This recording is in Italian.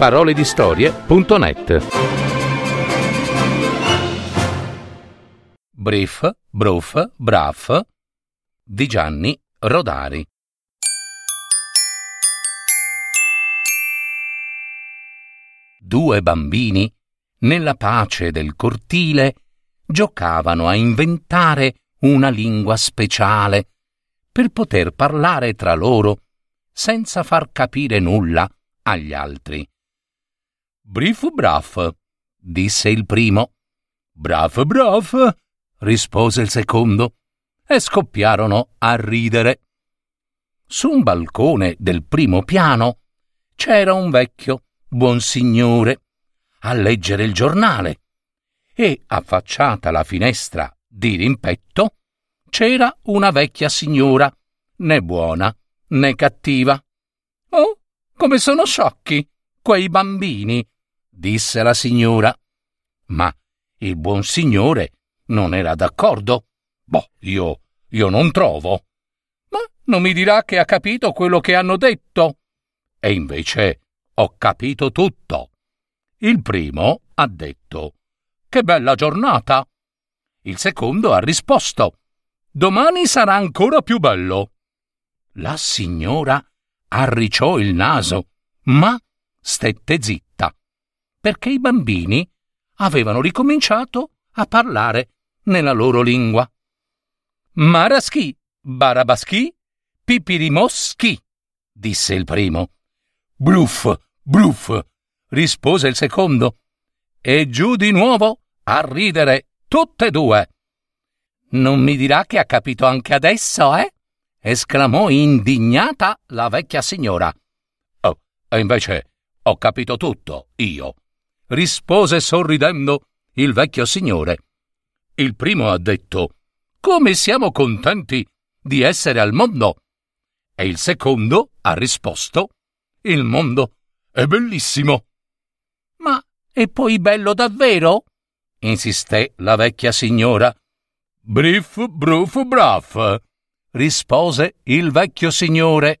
www.paroledistorie.net Brief, Bruf, Braf. Di Gianni Rodari. Due bambini, nella pace del cortile, giocavano a inventare una lingua speciale per poter parlare tra loro senza far capire nulla agli altri. Brif braf, disse il primo. Braf braf, rispose il secondo, e scoppiarono a ridere. Su un balcone del primo piano c'era un vecchio buon signore a leggere il giornale e, affacciata la finestra di rimpetto, c'era una vecchia signora, né buona né cattiva. Oh, come sono sciocchi quei bambini, disse la signora. Ma il buon signore non era d'accordo. Boh, io, io non trovo. Ma non mi dirà che ha capito quello che hanno detto. E invece ho capito tutto. Il primo ha detto Che bella giornata. Il secondo ha risposto Domani sarà ancora più bello. La signora arricciò il naso, ma stette zitta, perché i bambini avevano ricominciato a parlare nella loro lingua. Maraschi, barabaschi, pipirimoschi, disse il primo. Bluff, bluff, rispose il secondo. E giù di nuovo a ridere tutte e due. Non mi dirà che ha capito anche adesso, eh? esclamò indignata la vecchia signora. Oh, e invece ho capito tutto, io, rispose sorridendo il vecchio signore. Il primo ha detto Come siamo contenti di essere al mondo. E il secondo ha risposto Il mondo è bellissimo. Ma è poi bello davvero? insisté la vecchia signora. Briff, bruff, braff, rispose il vecchio signore.